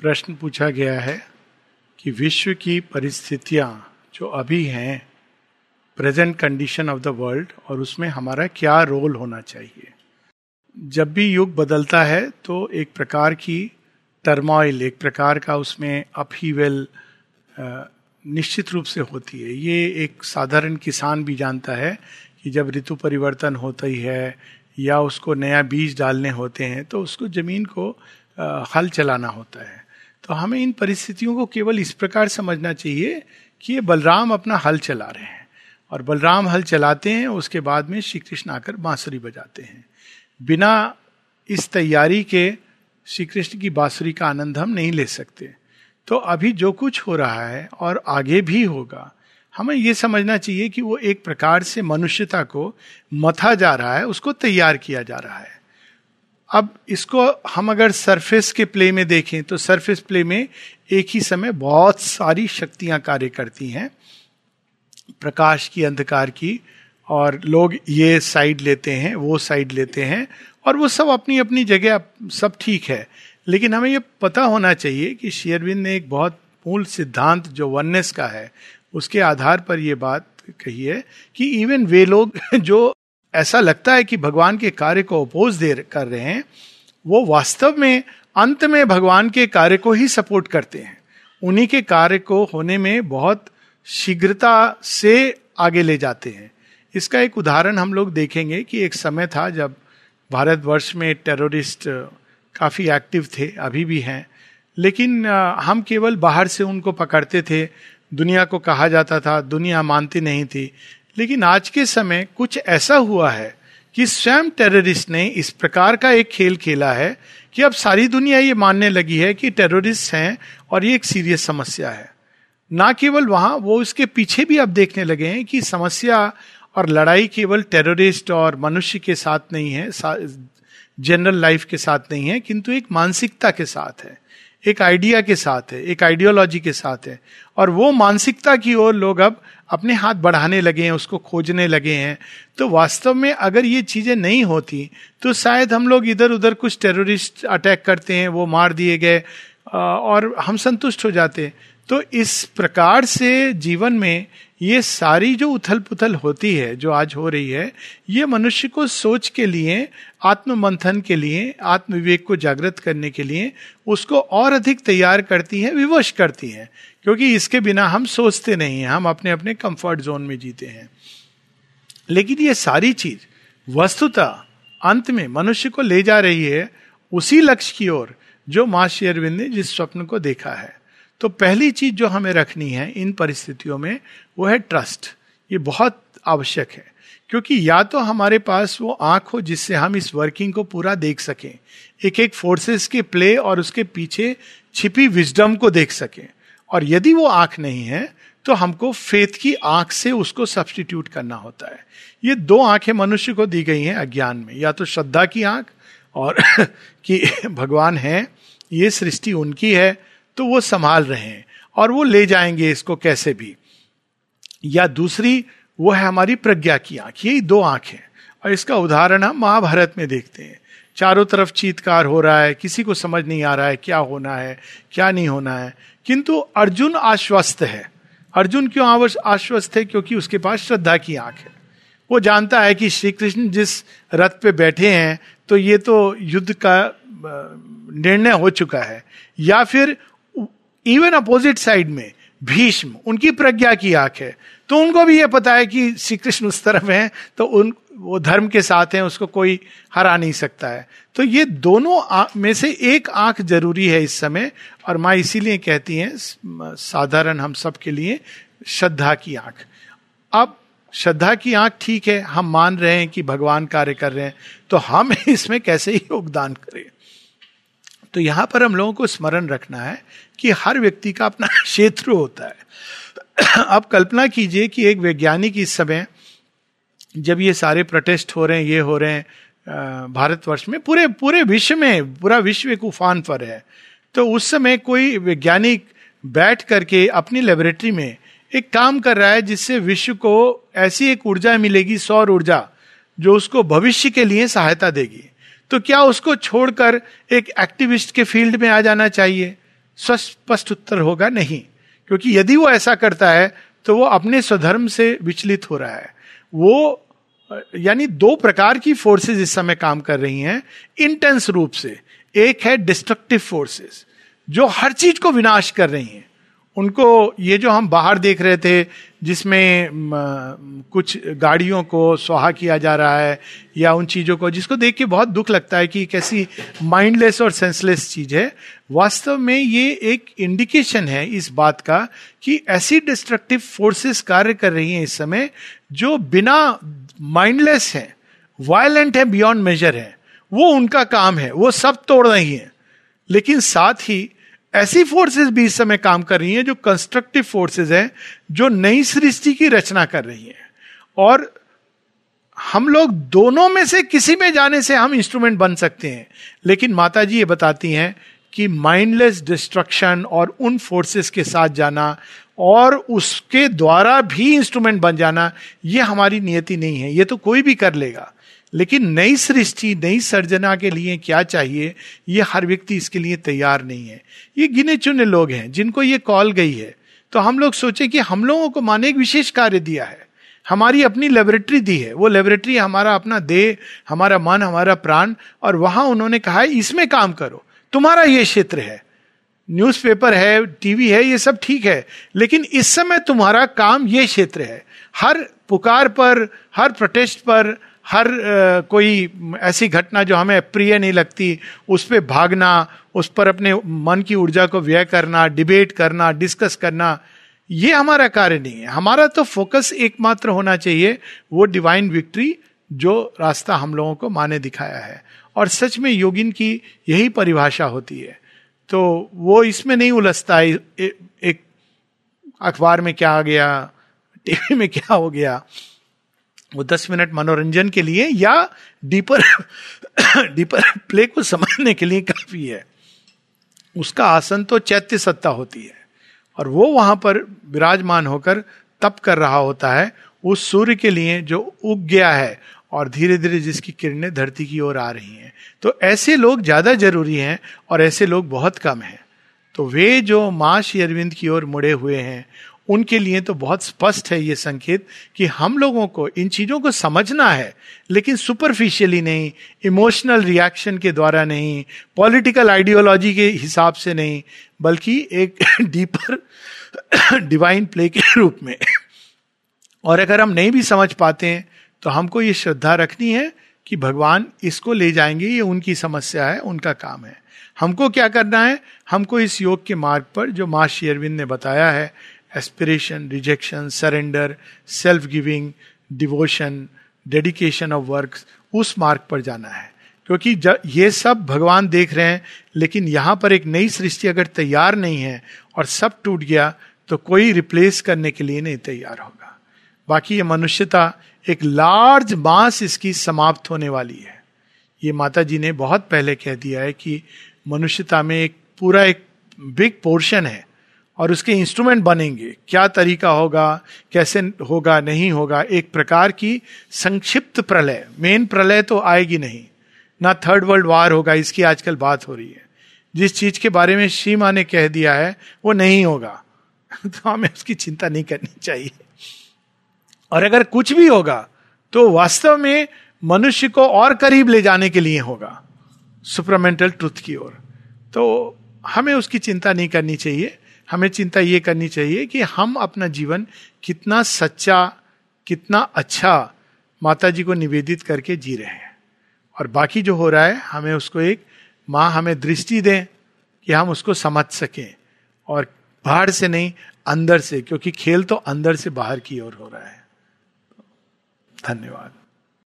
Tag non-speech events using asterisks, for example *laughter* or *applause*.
प्रश्न पूछा गया है कि विश्व की परिस्थितियाँ जो अभी हैं present condition of the world और उसमें हमारा क्या रोल होना चाहिए? जब भी युग बदलता है तो एक प्रकार की टर्मोइल एक प्रकार का उसमें अपहीवेल निश्चित रूप से होती है। ये एक साधारण किसान भी जानता है कि जब ऋतु परिवर्तन होता ही है या उसको नया बीज डालने होते हैं तो उसको ज़मीन को हल चलाना होता है। तो हमें इन परिस्थितियों को केवल इस प्रकार समझना चाहिए कि ये बलराम अपना हल चला रहे हैं। और बलराम हल चलाते हैं, उसके बाद में श्री कृष्ण आकर बांसुरी बजाते हैं। बिना इस तैयारी के श्री कृष्ण की बांसुरी का आनंद हम नहीं ले सकते। तो अभी जो कुछ हो रहा है और आगे भी होगा, हमें यह समझना चाहिए कि वो एक प्रकार से मनुष्यता को मथा जा रहा है, उसको तैयार किया जा रहा है। अब इसको हम अगर सरफेस के प्ले में देखें तो सरफेस प्ले में एक ही समय बहुत सारी शक्तियाँ कार्य करती हैं। प्रकाश की, अंधकार की, और लोग ये साइड लेते हैं, वो साइड लेते हैं, और वो सब अपनी अपनी जगह सब ठीक है। लेकिन हमें ये पता होना चाहिए कि शेयरविंद ने एक बहुत मूल सिद्धांत, जो वननेस का है, उसके आधार पर यह बात कही है कि इवन वे लोग *laughs* जो ऐसा लगता है कि भगवान के कार्य को अपोज दे कर रहे हैं, वो वास्तव में, अंत में भगवान के कार्य को ही सपोर्ट करते हैं। उन्हीं के कार्य को होने में बहुत शीघ्रता से आगे ले जाते हैं। इसका एक उदाहरण हम लोग देखेंगे कि एक समय था जब भारतवर्ष में टेररिस्ट काफ़ी एक्टिव थे, अभी भी हैं। लेकिन हम केवल बाहर से उनको पकड़ते थे, दुनिया को कहा जाता था, दुनिया मानती नहीं थी। लेकिन आज के समय कुछ ऐसा हुआ है कि स्वयं टेररिस्ट ने इस प्रकार का एक खेल खेला है कि अब सारी दुनिया ये मानने लगी है कि टेररिस्ट हैं और ये एक सीरियस समस्या है। ना केवल वहाँ, वो उसके पीछे भी अब देखने लगे हैं कि समस्या और लड़ाई केवल टेररिस्ट और मनुष्य के साथ नहीं है जनरल लाइफ के साथ नहीं है, किंतु एक मानसिकता के साथ है। एक आइडिया के साथ है, एक आइडियोलॉजी के साथ है। और वो मानसिकता की ओर लोग अब अपने हाथ बढ़ाने लगे हैं, उसको खोजने लगे हैं। तो वास्तव में अगर ये चीज़ें नहीं होती तो शायद हम लोग इधर उधर कुछ टेररिस्ट अटैक करते हैं, वो मार दिए गए और हम संतुष्ट हो जाते तो इस प्रकार से जीवन में ये सारी जो उथल पुथल होती है, जो आज हो रही है, ये मनुष्य को सोच के लिए आत्म मंथन के लिए आत्म विवेक को जागृत करने के लिए, उसको और अधिक तैयार करती है, विवश करती है। क्योंकि इसके बिना हम सोचते नहीं हैं, हम अपने अपने कंफर्ट जोन में जीते हैं। लेकिन ये सारी चीज़ वस्तुतः अंत में मनुष्य को ले जा रही है उसी लक्ष्य की ओर, जो माँ शेरविंद ने जिस स्वप्न को देखा है। तो पहली चीज़ जो हमें रखनी है इन परिस्थितियों में, वो है ट्रस्ट ये बहुत आवश्यक है, क्योंकि या तो हमारे पास वो आँख हो जिससे हम इस वर्किंग को पूरा देख सकें एक एक फोर्सेस के प्ले और उसके पीछे छिपी विजडम को देख सकें। और यदि वो आँख नहीं है तो हमको फेथ की आँख से उसको सब्सटीट्यूट करना होता है। ये दो आँखें मनुष्य को दी गई हैं अज्ञान में, या तो श्रद्धा की आँख और *coughs* कि भगवान है, ये सृष्टि उनकी है तो वो संभाल रहे हैं और वो ले जाएँगे इसको कैसे भी। या दूसरी, वो है हमारी प्रज्ञा की आँख। यही दो आँख है। और इसका उदाहरण हम महाभारत में देखते हैं। चारों तरफ़ चीतकार हो रहा है, किसी को समझ नहीं आ रहा है क्या होना है, क्या नहीं होना है। किंतु अर्जुन आश्वस्त है। अर्जुन क्यों आश्वस्त है? क्योंकि उसके पास श्रद्धा की आँख है। वो जानता है कि श्री कृष्ण जिस रथ पे बैठे हैं तो ये तो युद्ध का निर्णय हो चुका है। या फिर इवन अपोजिट साइड में, भीष्म, उनकी प्रज्ञा की आँख है। तो उनको भी यह पता है कि श्री कृष्ण उस तरफ़ हैं तो उन, वो धर्म के साथ हैं, उसको कोई हरा नहीं सकता है। तो ये दोनों में से एक आँख ज़रूरी है इस समय, और माँ इसीलिए कहती हैं साधारण हम सब के लिए श्रद्धा की आँख। अब श्रद्धा की आँख ठीक है, हम मान रहे हैं कि भगवान कार्य कर रहे हैं तो हम *laughs* इसमें कैसे योगदान करें? तो यहाँ पर हम लोगों को स्मरण रखना है कि हर व्यक्ति का अपना *laughs* क्षेत्र होता है। *clears throat* अब कल्पना कीजिए कि एक वैज्ञानिक इस समय जब ये सारे प्रोटेस्ट हो रहे हैं, ये हो रहे हैं भारतवर्ष में, पूरे पूरे विश्व में, पूरा विश्व एक उफान पर है। तो उस समय कोई वैज्ञानिक बैठ करके अपनी लेबोरेटरी में एक काम कर रहा है जिससे विश्व को ऐसी एक ऊर्जा मिलेगी, सौर ऊर्जा, जो उसको भविष्य के लिए सहायता देगी। तो क्या उसको छोड़कर एक एक्टिविस्ट के फ़ील्ड में आ जाना चाहिए? स्पष्ट उत्तर होगा नहीं। क्योंकि यदि वो ऐसा करता है तो वो अपने स्वधर्म से विचलित हो रहा है। वो, यानी दो प्रकार की फोर्सेस इस समय काम कर रही हैं इंटेंस रूप से। एक है डिस्ट्रक्टिव फोर्सेस जो हर चीज़ को विनाश कर रही हैं। उनको ये जो हम बाहर देख रहे थे, जिसमें कुछ गाड़ियों को स्वाहा किया जा रहा है, या उन चीज़ों को, जिसको देख के बहुत दुख लगता है कि कैसी माइंडलेस और सेंसलेस चीज़ है, वास्तव में ये एक इंडिकेशन है इस बात का कि ऐसी डिस्ट्रक्टिव फोर्सेस कार्य कर रही हैं इस समय, जो बिना माइंडलेस है वायलेंट है बियॉन्ड मेजर है। वो उनका काम है, वो सब तोड़ रही है। लेकिन साथ ही ऐसी फोर्सेस भी इस समय काम कर रही हैं जो कंस्ट्रक्टिव फोर्सेस हैं, जो नई सृष्टि की रचना कर रही हैं। और हम लोग दोनों में से किसी में जाने से हम इंस्ट्रूमेंट बन सकते हैं। लेकिन माता जी ये बताती हैं कि माइंडलेस डिस्ट्रक्शन और उन फोर्सेस के साथ जाना और उसके द्वारा भी इंस्ट्रूमेंट बन जाना, ये हमारी नियति नहीं है। ये तो कोई भी कर लेगा। लेकिन नई सृष्टि, नई सर्जना के लिए क्या चाहिए? ये हर व्यक्ति इसके लिए तैयार नहीं है। ये गिने चुने लोग हैं, जिनको ये कॉल गई है। तो हम लोग सोचे कि हम लोगों को माने एक विशेष कार्य दिया है। हमारी अपनी लेबोरेटरी दी है। वो लेबोरेटरी हमारा अपना देह, हमारा मन, हमारा प्राण, और वहाँ उन्होंने कहा है इसमें काम करो। तुम्हारा ये क्षेत्र है। न्यूज़पेपर है, टीवी है, ये सब ठीक है। लेकिन इस समय तुम्हारा काम ये क्षेत्र है। हर पुकार पर, हर प्रोटेस्ट पर हर कोई ऐसी घटना जो हमें प्रिय नहीं लगती, उस पर भागना, उस पर अपने मन की ऊर्जा को व्यय करना डिबेट करना डिस्कस करना, ये हमारा कार्य नहीं है। हमारा तो फोकस एकमात्र होना चाहिए, वो डिवाइन विक्ट्री जो रास्ता हम लोगों को माने दिखाया है। और सच में योगिन की यही परिभाषा होती है। तो वो इसमें नहीं उलझता है एक अखबार में क्या आ गया, टीवी में क्या हो गया वो दस मिनट मनोरंजन के लिए या डीपर *coughs* डीपर प्ले को समझने के लिए काफ़ी है। उसका आसन तो चैत्य सत्ता होती है और वो वहाँ पर विराजमान होकर तप कर रहा होता है उस सूर्य के लिए जो उग गया है और धीरे धीरे जिसकी किरणें धरती की ओर आ रही हैं। तो ऐसे लोग ज़्यादा ज़रूरी हैं और ऐसे लोग बहुत कम हैं। तो वे जो माँ श्री अरविंद की ओर मुड़े हुए हैं उनके लिए तो बहुत स्पष्ट है ये संकेत कि हम लोगों को, इन चीज़ों को समझना है, लेकिन सुपरफिशियली नहीं इमोशनल रिएक्शन के द्वारा नहीं पॉलिटिकल आइडियोलॉजी के हिसाब से नहीं, बल्कि एक डीपर डिवाइन प्ले के रूप में। और अगर हम नहीं भी समझ पाते हैं तो हमको ये श्रद्धा रखनी है कि भगवान इसको ले जाएँगे, ये उनकी समस्या है, उनका काम है। हमको क्या करना है? हमको इस योग के मार्ग पर, जो माँ शेयरविंद ने बताया है aspiration rejection surrender self giving devotion dedication of work उस मार्ग पर जाना है। क्योंकि जब ये सब भगवान देख रहे हैं, लेकिन यहाँ पर एक नई सृष्टि अगर तैयार नहीं है और सब टूट गया तो कोई रिप्लेस करने के लिए नहीं तैयार होगा। बाकी ये मनुष्यता एक लार्ज मास इसकी समाप्त होने वाली है। ये माता जी ने बहुत पहले कह दिया है कि मनुष्यता में एक पूरा एक बिग पोर्शन है। और उसके इंस्ट्रूमेंट बनेंगे। क्या तरीका होगा, कैसे होगा, नहीं होगा, एक प्रकार की संक्षिप्त प्रलय। मेन प्रलय तो आएगी नहीं। ना थर्ड वर्ल्ड वार होगा, इसकी आजकल बात हो रही है। जिस चीज़ के बारे में शीमा ने कह दिया है, वो नहीं होगा। *laughs* तो हमें उसकी चिंता नहीं करनी चाहिए। और अगर कुछ भी होगा तो वास्तव में मनुष्य को और करीब ले जाने के लिए होगा। सुपरमेंटल ट्रुथ की ओर। तो हमें उसकी चिंता नहीं करनी चाहिए। हमें चिंता ये करनी चाहिए कि हम अपना जीवन कितना सच्चा, कितना अच्छा माता जी को निवेदित करके जी रहे हैं। और बाकी जो हो रहा है, हमें उसको एक माँ हमें दृष्टि दें कि हम उसको समझ सकें और बाहर से नहीं, अंदर से, क्योंकि खेल तो अंदर से बाहर की ओर हो रहा है। धन्यवाद।